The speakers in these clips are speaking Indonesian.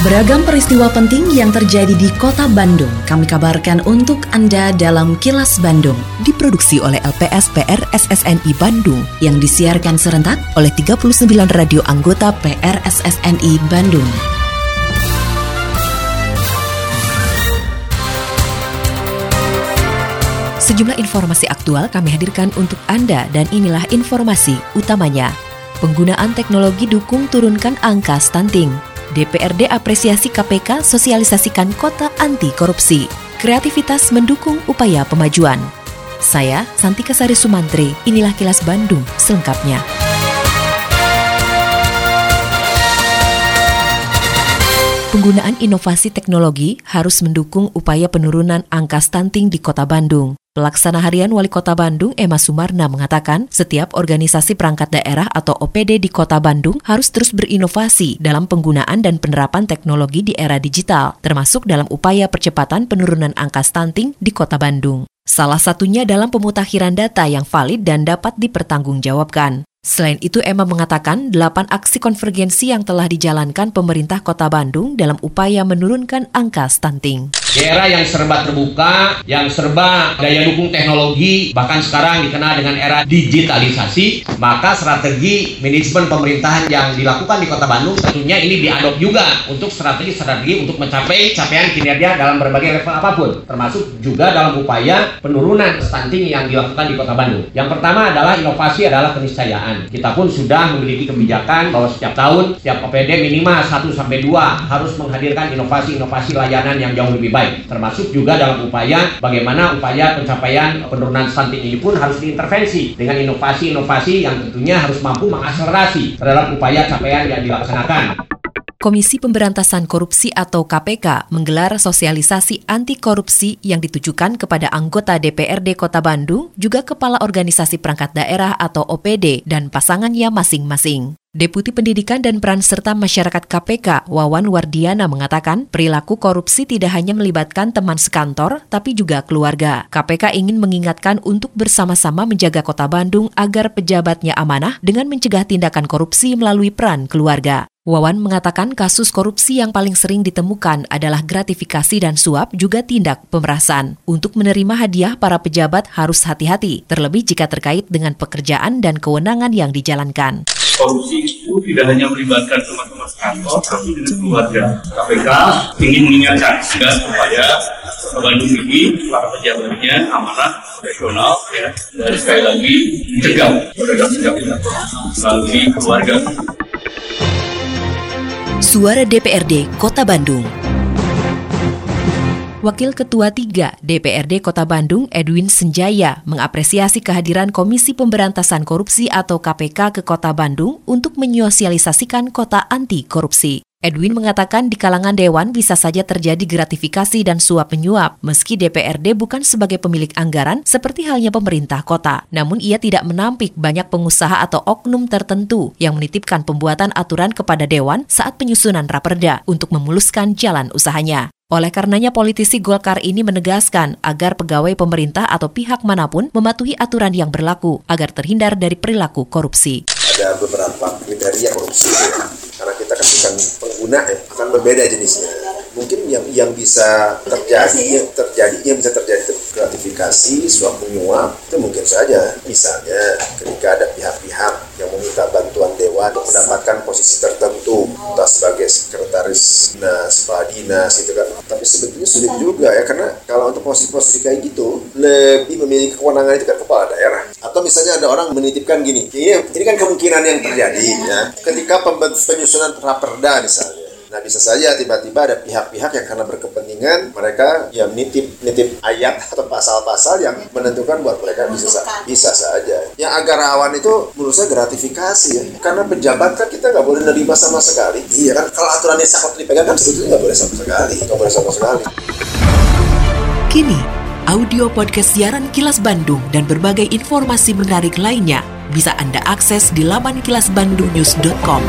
Beragam peristiwa penting yang terjadi di kota Bandung kami kabarkan untuk Anda dalam Kilas Bandung. Diproduksi oleh LPS PR SSNI Bandung yang disiarkan serentak oleh 39 radio anggota PR SSNI Bandung. Sejumlah informasi aktual kami hadirkan untuk Anda dan inilah informasi utamanya. Penggunaan teknologi dukung turunkan angka stunting. DPRD apresiasi KPK sosialisasikan kota anti korupsi. Kreativitas mendukung upaya pemajuan. Saya Santika Sari Sumantri, inilah kilas Bandung selengkapnya. Penggunaan inovasi teknologi harus mendukung upaya penurunan angka stunting di Kota Bandung. Pelaksana Harian Wali Kota Bandung, Emma Sumarna, mengatakan setiap organisasi perangkat daerah atau OPD di Kota Bandung harus terus berinovasi dalam penggunaan dan penerapan teknologi di era digital, termasuk dalam upaya percepatan penurunan angka stunting di Kota Bandung. Salah satunya dalam pemutakhiran data yang valid dan dapat dipertanggungjawabkan. Selain itu, Emma mengatakan delapan aksi konvergensi yang telah dijalankan pemerintah kota Bandung dalam upaya menurunkan angka stunting. Daerah yang serba terbuka, yang serba daya dukung teknologi, bahkan sekarang dikenal dengan era digitalisasi, maka strategi manajemen pemerintahan yang dilakukan di kota Bandung tentunya ini diadop juga untuk strategi-strategi untuk mencapai capaian kinerja dalam berbagai level apa pun, termasuk juga dalam upaya penurunan stunting yang dilakukan di kota Bandung. Yang pertama adalah inovasi adalah keniscayaan Kita pun sudah memiliki kebijakan bahwa setiap tahun setiap OPD minimal 1 sampai 2 harus menghadirkan inovasi-inovasi layanan yang jauh lebih baik. Termasuk juga dalam upaya bagaimana upaya pencapaian penurunan stunting ini pun harus diintervensi dengan inovasi-inovasi yang tentunya harus mampu mengakselerasi terhadap upaya capaian yang dilaksanakan. Komisi Pemberantasan Korupsi atau KPK menggelar sosialisasi anti korupsi yang ditujukan kepada anggota DPRD Kota Bandung, juga kepala organisasi perangkat daerah atau OPD dan pasangannya masing-masing. Deputi Pendidikan dan Peran Serta Masyarakat KPK, Wawan Wardiana mengatakan, perilaku korupsi tidak hanya melibatkan teman sekantor, tapi juga keluarga. KPK ingin mengingatkan untuk bersama-sama menjaga kota Bandung agar pejabatnya amanah dengan mencegah tindakan korupsi melalui peran keluarga. Wawan mengatakan kasus korupsi yang paling sering ditemukan adalah gratifikasi dan suap juga tindak pemerasan. Untuk menerima hadiah, para pejabat harus hati-hati, terlebih jika terkait dengan pekerjaan dan kewenangan yang dijalankan. Korupsi itu tidak hanya melibatkan teman-teman kantor, tapi juga keluarga. KPK ingin mengingatkan ya, supaya Bandung ini para pejabatnya amanah, profesional, ya, dan sekali lagi mencegah pedagang melalui keluarga. Suara DPRD Kota Bandung. Wakil Ketua 3 DPRD Kota Bandung Edwin Senjaya mengapresiasi kehadiran Komisi Pemberantasan Korupsi atau KPK ke Kota Bandung untuk menyosialisasikan kota anti korupsi. Edwin mengatakan di kalangan dewan bisa saja terjadi gratifikasi dan suap menyuap, meski DPRD bukan sebagai pemilik anggaran seperti halnya pemerintah kota. Namun ia tidak menampik banyak pengusaha atau oknum tertentu yang menitipkan pembuatan aturan kepada dewan saat penyusunan raperda untuk memuluskan jalan usahanya. Oleh karenanya politisi Golkar ini menegaskan agar pegawai pemerintah atau pihak mana pun mematuhi aturan yang berlaku agar terhindar dari perilaku korupsi. Ada beberapa kriteria korupsi bukan pengguna ya akan berbeda jenisnya. Mungkin yang yang bisa terjadi yang terjadi yang bisa terjadi gratifikasi suap menyuap itu mungkin saja. Misalnya ketika ada pihak-pihak yang meminta bantuan dewan untuk mendapatkan posisi tertentu entah sebagai sekretaris dinas kepala dinas itu kan tapi sebetulnya sulit juga ya karena kalau untuk posisi-posisi kayak gitu lebih memiliki kewenangan itu kan kepala daerah. Atau misalnya ada orang menitipkan gini ini ini kan kemungkinan yang terjadi ya. Ketika penyusunan raperda misalnya Nah bisa saja tiba-tiba ada pihak-pihak yang karena berkepentingan mereka yang nitip nitip ayat atau pasal-pasal yang menentukan buat mereka bisa bisa saja. Yang agak rawan itu menurut saya gratifikasi ya. Karena pejabat kan kita nggak boleh nerima sama sekali. Iya kan kalau aturannya sangat dipegang kan sebetulnya nggak boleh sama sekali, nggak boleh sama sekali. Kini audio podcast siaran Kilas Bandung dan berbagai informasi menarik lainnya bisa Anda akses di laman kilasbandungnews.com.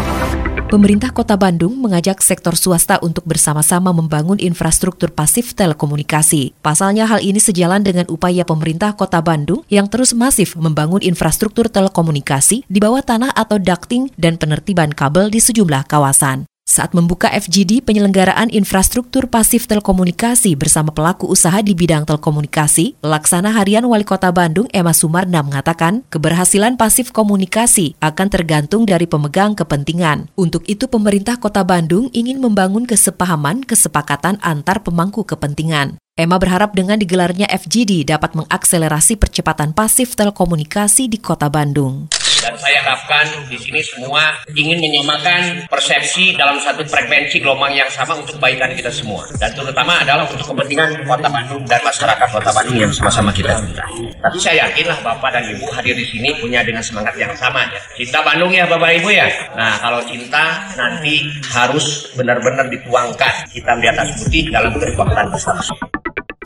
Pemerintah Kota Bandung mengajak sektor swasta untuk bersama-sama membangun infrastruktur pasif telekomunikasi. Pasalnya hal ini sejalan dengan upaya pemerintah Kota Bandung yang terus masif membangun infrastruktur telekomunikasi di bawah tanah atau ducting dan penertiban kabel di sejumlah kawasan. Saat membuka FGD penyelenggaraan infrastruktur pasif telekomunikasi bersama pelaku usaha di bidang telekomunikasi, Laksana Harian Wali Kota Bandung Emma Sumarna mengatakan keberhasilan pasif komunikasi akan tergantung dari pemegang kepentingan. Untuk itu pemerintah Kota Bandung ingin membangun kesepahaman kesepakatan antar pemangku kepentingan. Emma berharap dengan digelarnya FGD dapat mengakselerasi percepatan pasif telekomunikasi di Kota Bandung. Dan saya harapkan di sini semua ingin menyamakan persepsi dalam satu frekuensi gelombang yang sama untuk kebaikan kita semua. Dan terutama adalah untuk kepentingan Kota Bandung dan masyarakat Kota Bandung yang sama-sama kita cinta. Tapi saya yakinlah Bapak dan Ibu hadir di sini punya dengan semangat yang sama ya. Cinta Bandung ya Bapak Ibu ya. Nah kalau cinta nanti harus benar-benar dituangkan hitam di atas putih dalam perjuangan bersama.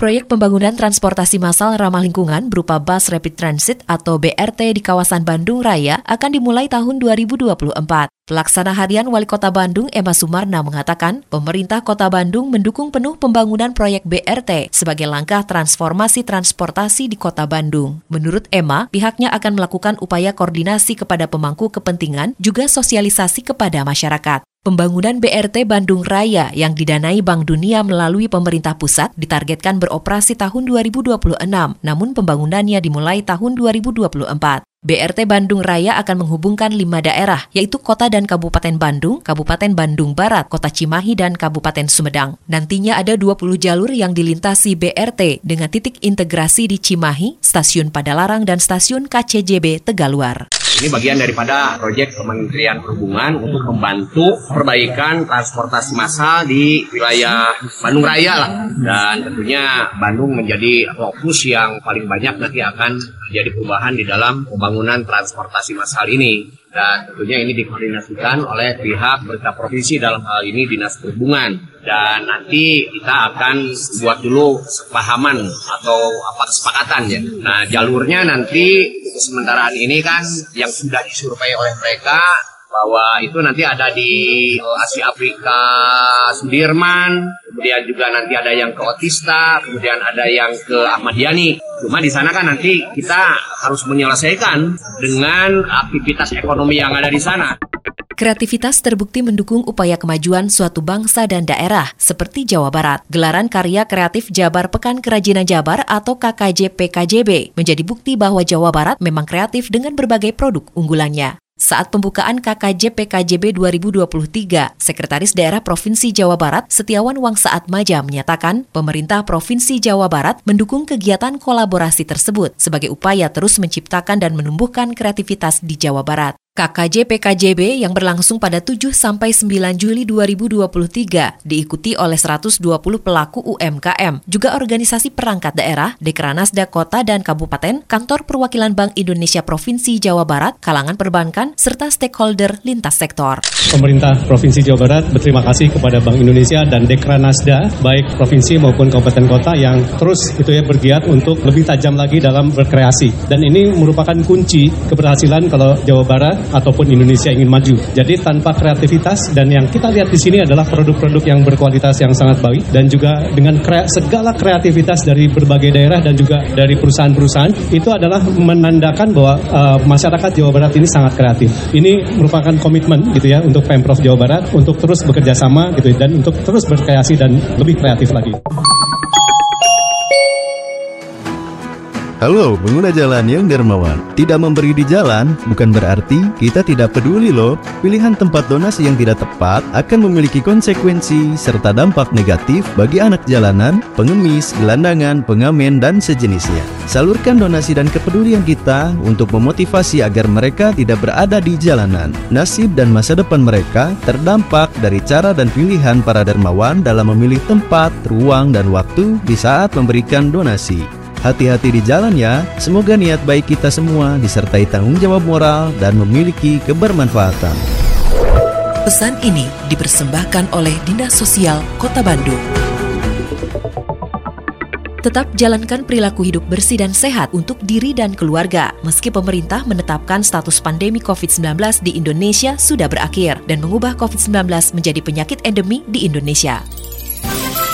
Proyek pembangunan transportasi massal ramah lingkungan berupa Bus Rapid Transit atau BRT di kawasan Bandung Raya akan dimulai tahun 2024. Pelaksana harian Wali Kota Bandung Emma Sumarna mengatakan, pemerintah Kota Bandung mendukung penuh pembangunan proyek BRT sebagai langkah transformasi transportasi di Kota Bandung. Menurut Emma, pihaknya akan melakukan upaya koordinasi kepada pemangku kepentingan juga sosialisasi kepada masyarakat. Pembangunan BRT Bandung Raya yang didanai Bank Dunia melalui pemerintah pusat ditargetkan beroperasi tahun 2026, namun pembangunannya dimulai tahun 2024. BRT Bandung Raya akan menghubungkan lima daerah, yaitu Kota dan Kabupaten Bandung, Kabupaten Bandung Barat, Kota Cimahi, dan Kabupaten Sumedang. Nantinya ada 20 jalur yang dilintasi BRT dengan titik integrasi di Cimahi, Stasiun Padalarang, dan Stasiun KCJB Tegaluar. Ini bagian daripada proyek Kementerian Perhubungan untuk membantu perbaikan transportasi massal di wilayah Bandung Raya lah. Dan tentunya Bandung menjadi fokus yang paling banyak nanti akan jadi perubahan di dalam pembangunan transportasi massal ini dan tentunya ini dikoordinasikan oleh pihak pemerintah provinsi dalam hal ini dinas perhubungan dan nanti kita akan buat dulu sepahaman atau apa kesepakatan ya. Nah jalurnya nanti sementaraan ini kan yang sudah disurvei oleh mereka bahwa itu nanti ada di Asia Afrika Sudirman, kemudian juga nanti ada yang ke Otista, kemudian ada yang ke Ahmad Yani. Cuma di sana kan nanti kita harus menyelesaikan dengan aktivitas ekonomi yang ada di sana. Kreativitas terbukti mendukung upaya kemajuan suatu bangsa dan daerah, seperti Jawa Barat. Gelaran Karya Kreatif Jabar Pekan Kerajinan Jabar atau KKJ PKJB menjadi bukti bahwa Jawa Barat memang kreatif dengan berbagai produk unggulannya. Saat pembukaan KKJ PKJB 2023, Sekretaris Daerah Provinsi Jawa Barat Setiawan Wangsaat Maja menyatakan pemerintah Provinsi Jawa Barat mendukung kegiatan kolaborasi tersebut sebagai upaya terus menciptakan dan menumbuhkan kreativitas di Jawa Barat. KKJ PKJB yang berlangsung pada 7 sampai 9 Juli 2023 diikuti oleh 120 pelaku UMKM, juga organisasi perangkat daerah, Dekranasda Kota dan Kabupaten, Kantor Perwakilan Bank Indonesia Provinsi Jawa Barat, kalangan perbankan, serta stakeholder lintas sektor. Pemerintah Provinsi Jawa Barat berterima kasih kepada Bank Indonesia dan Dekranasda, baik provinsi maupun kabupaten kota yang terus itu ya bergiat untuk lebih tajam lagi dalam berkreasi. Dan ini merupakan kunci keberhasilan kalau Jawa Barat ataupun Indonesia ingin maju. Jadi tanpa kreativitas dan yang kita lihat di sini adalah produk-produk yang berkualitas yang sangat baik dan juga dengan kre segala kreativitas dari berbagai daerah dan juga dari perusahaan-perusahaan itu adalah menandakan bahwa uh, masyarakat Jawa Barat ini sangat kreatif. Ini merupakan komitmen gitu ya untuk Pemprov Jawa Barat untuk terus bekerja sama gitu dan untuk terus berkreasi dan lebih kreatif lagi. Halo pengguna jalan yang dermawan. Tidak memberi di jalan bukan berarti kita tidak peduli loh. Pilihan tempat donasi yang tidak tepat akan memiliki konsekuensi serta dampak negatif bagi anak jalanan, pengemis, gelandangan, pengamen, dan sejenisnya. Salurkan donasi dan kepedulian kita untuk memotivasi agar mereka tidak berada di jalanan. Nasib dan masa depan mereka terdampak dari cara dan pilihan para dermawan dalam memilih tempat, ruang, dan waktu di saat memberikan donasi Hati-hati di jalan ya. Semoga niat baik kita semua disertai tanggung jawab moral dan memiliki kebermanfaatan. Pesan ini dipersembahkan oleh Dinas Sosial Kota Bandung. Tetap jalankan perilaku hidup bersih dan sehat untuk diri dan keluarga. Meski pemerintah menetapkan status pandemi COVID-19 di Indonesia sudah berakhir dan mengubah COVID-19 menjadi penyakit endemi di Indonesia.